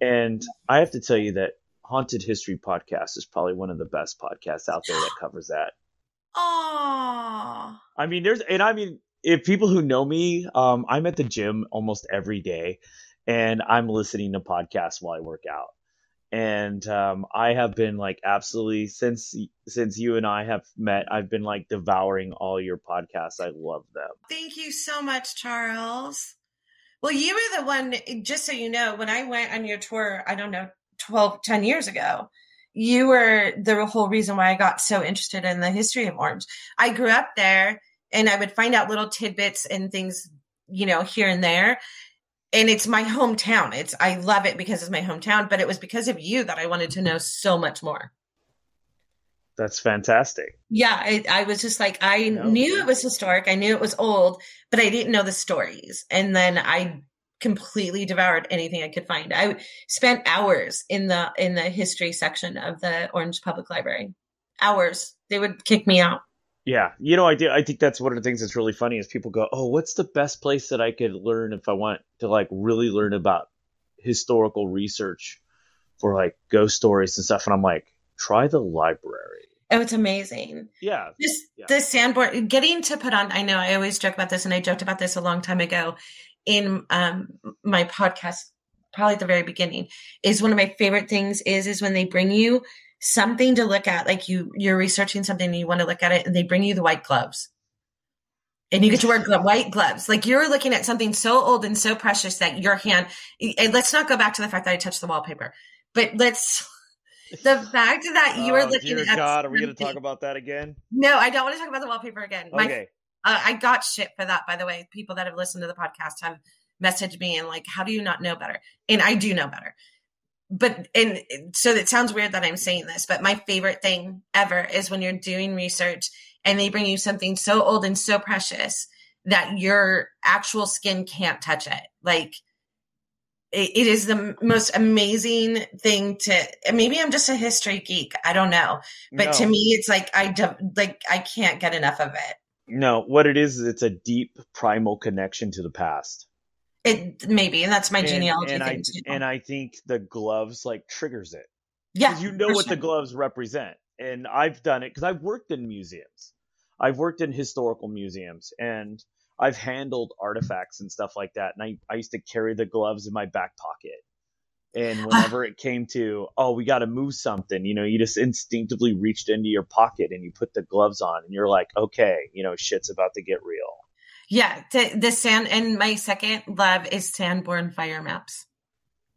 Speaker 2: And I have to tell you that Haunted History Podcast is probably one of the best podcasts out there that covers that.
Speaker 1: Oh.
Speaker 2: I mean, there's, and I mean, if people who know me, um, I'm at the gym almost every day and I'm listening to podcasts while I work out. And um, I have been like absolutely since since you and I have met, I've been like devouring all your podcasts. I love them.
Speaker 1: Thank you so much, Charles. Well, you were the one, just so you know, when I went on your tour, I don't know, 12, 10 years ago, you were the whole reason why I got so interested in the history of Orange. I grew up there and I would find out little tidbits and things, you know, here and there. And it's my hometown. It's I love it because it's my hometown, but it was because of you that I wanted to know so much more.
Speaker 2: That's fantastic.
Speaker 1: Yeah, I, I was just like I no. knew it was historic. I knew it was old, but I didn't know the stories. And then I completely devoured anything I could find. I spent hours in the in the history section of the Orange Public Library. Hours. They would kick me out.
Speaker 2: Yeah, you know, I do. I think that's one of the things that's really funny is people go, "Oh, what's the best place that I could learn if I want to like really learn about historical research for like ghost stories and stuff?" And I'm like, try the library.
Speaker 1: Oh, it's amazing.
Speaker 2: Yeah.
Speaker 1: This yeah. the Sanborn getting to put on. I know I always joke about this, and I joked about this a long time ago in um, my podcast, probably at the very beginning. Is one of my favorite things is is when they bring you something to look at, like you you're researching something and you want to look at it, and they bring you the white gloves. And you get to wear white gloves. Like you're looking at something so old and so precious that your hand, and let's not go back to the fact that I touched the wallpaper, but let's the fact that you are oh, looking
Speaker 2: dear
Speaker 1: at
Speaker 2: God, are we going to talk about that again?
Speaker 1: No, I don't want to talk about the wallpaper again.
Speaker 2: Okay.
Speaker 1: My, uh, I got shit for that, by the way. People that have listened to the podcast have messaged me and like, how do you not know better? And I do know better. But and so it sounds weird that I'm saying this, but my favorite thing ever is when you're doing research and they bring you something so old and so precious that your actual skin can't touch it. Like it is the most amazing thing to maybe i'm just a history geek i don't know but no. to me it's like i like i can't get enough of it
Speaker 2: no what it is is it's a deep primal connection to the past
Speaker 1: it maybe and that's my and, genealogy
Speaker 2: and
Speaker 1: thing
Speaker 2: I,
Speaker 1: too.
Speaker 2: and i think the gloves like triggers it
Speaker 1: yeah
Speaker 2: you know what sure. the gloves represent and i've done it because i've worked in museums i've worked in historical museums and I've handled artifacts and stuff like that, and I, I used to carry the gloves in my back pocket. And whenever it came to, oh, we got to move something, you know, you just instinctively reached into your pocket and you put the gloves on, and you're like, okay, you know, shit's about to get real.
Speaker 1: Yeah, the, the sand and my second love is Sanborn fire maps,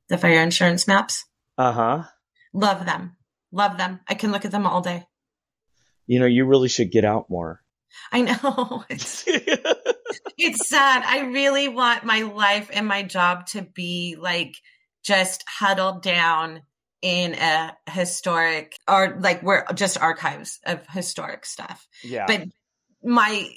Speaker 1: the fire insurance maps.
Speaker 2: Uh huh.
Speaker 1: Love them, love them. I can look at them all day.
Speaker 2: You know, you really should get out more.
Speaker 1: I know. It's, it's sad. I really want my life and my job to be like just huddled down in a historic or like we're just archives of historic stuff.
Speaker 2: Yeah.
Speaker 1: But my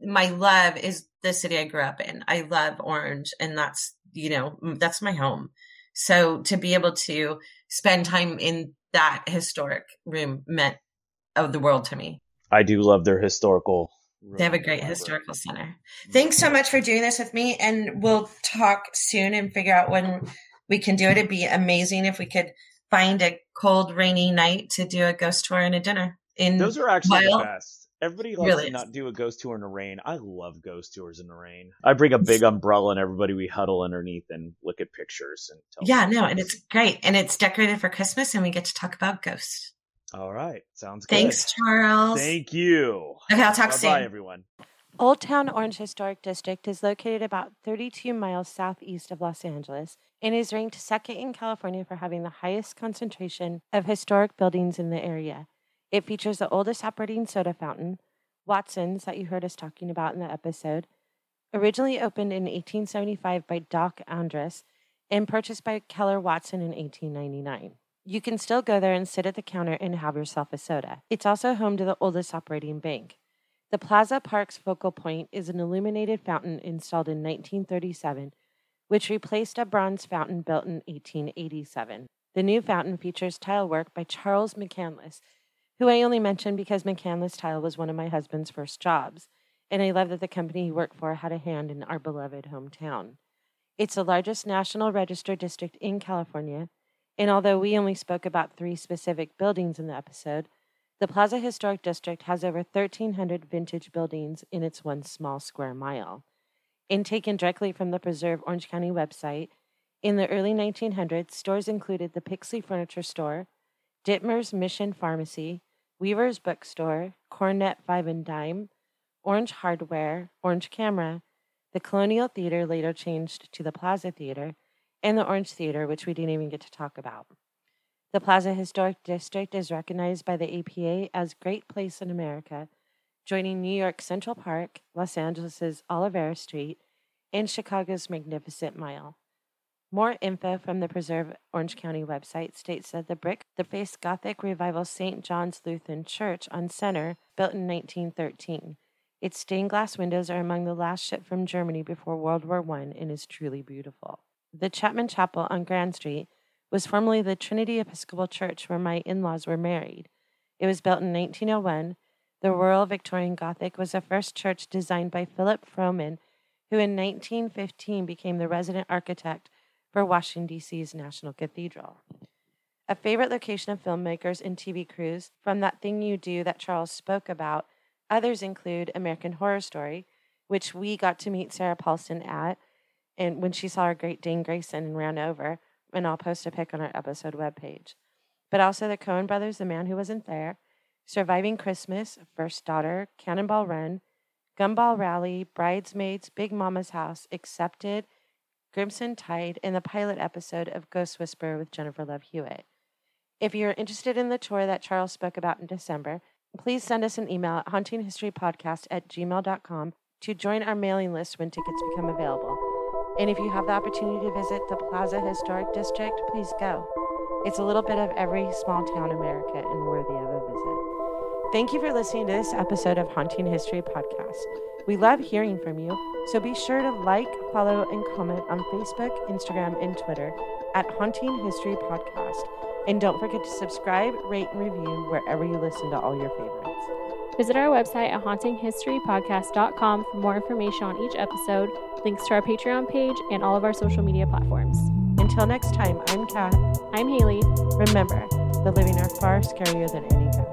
Speaker 1: my love is the city I grew up in. I love Orange and that's, you know, that's my home. So to be able to spend time in that historic room meant of the world to me.
Speaker 2: I do love their historical.
Speaker 1: They have a great historical center. Mm-hmm. Thanks so much for doing this with me, and we'll talk soon and figure out when we can do it. It'd be amazing if we could find a cold, rainy night to do a ghost tour and a dinner. In
Speaker 2: those are actually the best. Everybody loves really to not do a ghost tour in the rain. I love ghost tours in the rain. I bring a big umbrella and everybody we huddle underneath and look at pictures and
Speaker 1: yeah, no, and it's great and it's decorated for Christmas and we get to talk about ghosts.
Speaker 2: All right. Sounds good.
Speaker 1: Thanks, Charles.
Speaker 2: Thank you.
Speaker 1: Okay, I'll talk
Speaker 2: Bye-bye,
Speaker 1: soon.
Speaker 2: Bye, everyone.
Speaker 3: Old Town Orange Historic District is located about 32 miles southeast of Los Angeles and is ranked second in California for having the highest concentration of historic buildings in the area. It features the oldest operating soda fountain, Watson's, that you heard us talking about in the episode, originally opened in 1875 by Doc Andrus and purchased by Keller Watson in 1899. You can still go there and sit at the counter and have yourself a soda. It's also home to the oldest operating bank. The Plaza Park's focal point is an illuminated fountain installed in 1937, which replaced a bronze fountain built in 1887. The new fountain features tile work by Charles McCandless, who I only mention because McCandless Tile was one of my husband's first jobs,
Speaker 1: and I love that the company he worked for had a hand in our beloved hometown. It's the largest National Register district in California, and although we only spoke about three specific buildings in the episode, the Plaza Historic District has over 1,300 vintage buildings in its one small square mile. And taken directly from the Preserve Orange County website, in the early 1900s, stores included the Pixley Furniture Store, Dittmer's Mission Pharmacy, Weaver's Bookstore, Cornet Five and Dime, Orange Hardware, Orange Camera, the Colonial Theater later changed to the Plaza Theater, and the Orange Theater, which we didn't even get to talk about. The Plaza Historic District is recognized by the APA as Great Place in America, joining New York Central Park, Los Angeles' Olivera Street, and Chicago's Magnificent Mile. More info from the Preserve Orange County website states that the brick that faced Gothic Revival St. John's Lutheran Church on Center, built in 1913. Its stained glass windows are among the last shipped from Germany before World War I and is truly beautiful. The Chapman Chapel on Grand Street was formerly the Trinity Episcopal Church where my in laws were married. It was built in 1901. The Royal Victorian Gothic was the first church designed by Philip Frohman, who in 1915 became the resident architect for Washington, D.C.'s National Cathedral. A favorite location of filmmakers and TV crews from That Thing You Do that Charles spoke about, others include American Horror Story, which we got to meet Sarah Paulson at, and when she saw our Great Dane Grayson and ran over, and I'll post a pic on our episode webpage. But also the Coen brothers, The Man Who Wasn't There, Surviving Christmas, First Daughter, Cannonball Run, Gumball Rally, Bridesmaids, Big Mama's House, Accepted, Crimson Tide, and the pilot episode of Ghost Whisperer with Jennifer Love Hewitt. If you're interested in the tour that Charles spoke about in December, please send us an email at hauntinghistorypodcast at gmail.com to join our mailing list when tickets become available. And if you have the opportunity to visit the Plaza Historic District, please go. It's a little bit of every small town America and worthy of a visit. Thank you for listening to this episode of Haunting History Podcast. We love hearing from you, so be sure to like, follow, and comment on Facebook, Instagram, and Twitter at Haunting History Podcast. And don't forget to subscribe, rate, and review wherever you listen to all your favorites.
Speaker 4: Visit our website at hauntinghistorypodcast.com for more information on each episode links to our Patreon page, and all of our social media platforms.
Speaker 1: Until next time, I'm Kat.
Speaker 4: I'm Haley.
Speaker 1: Remember, the living are far scarier than any ghost.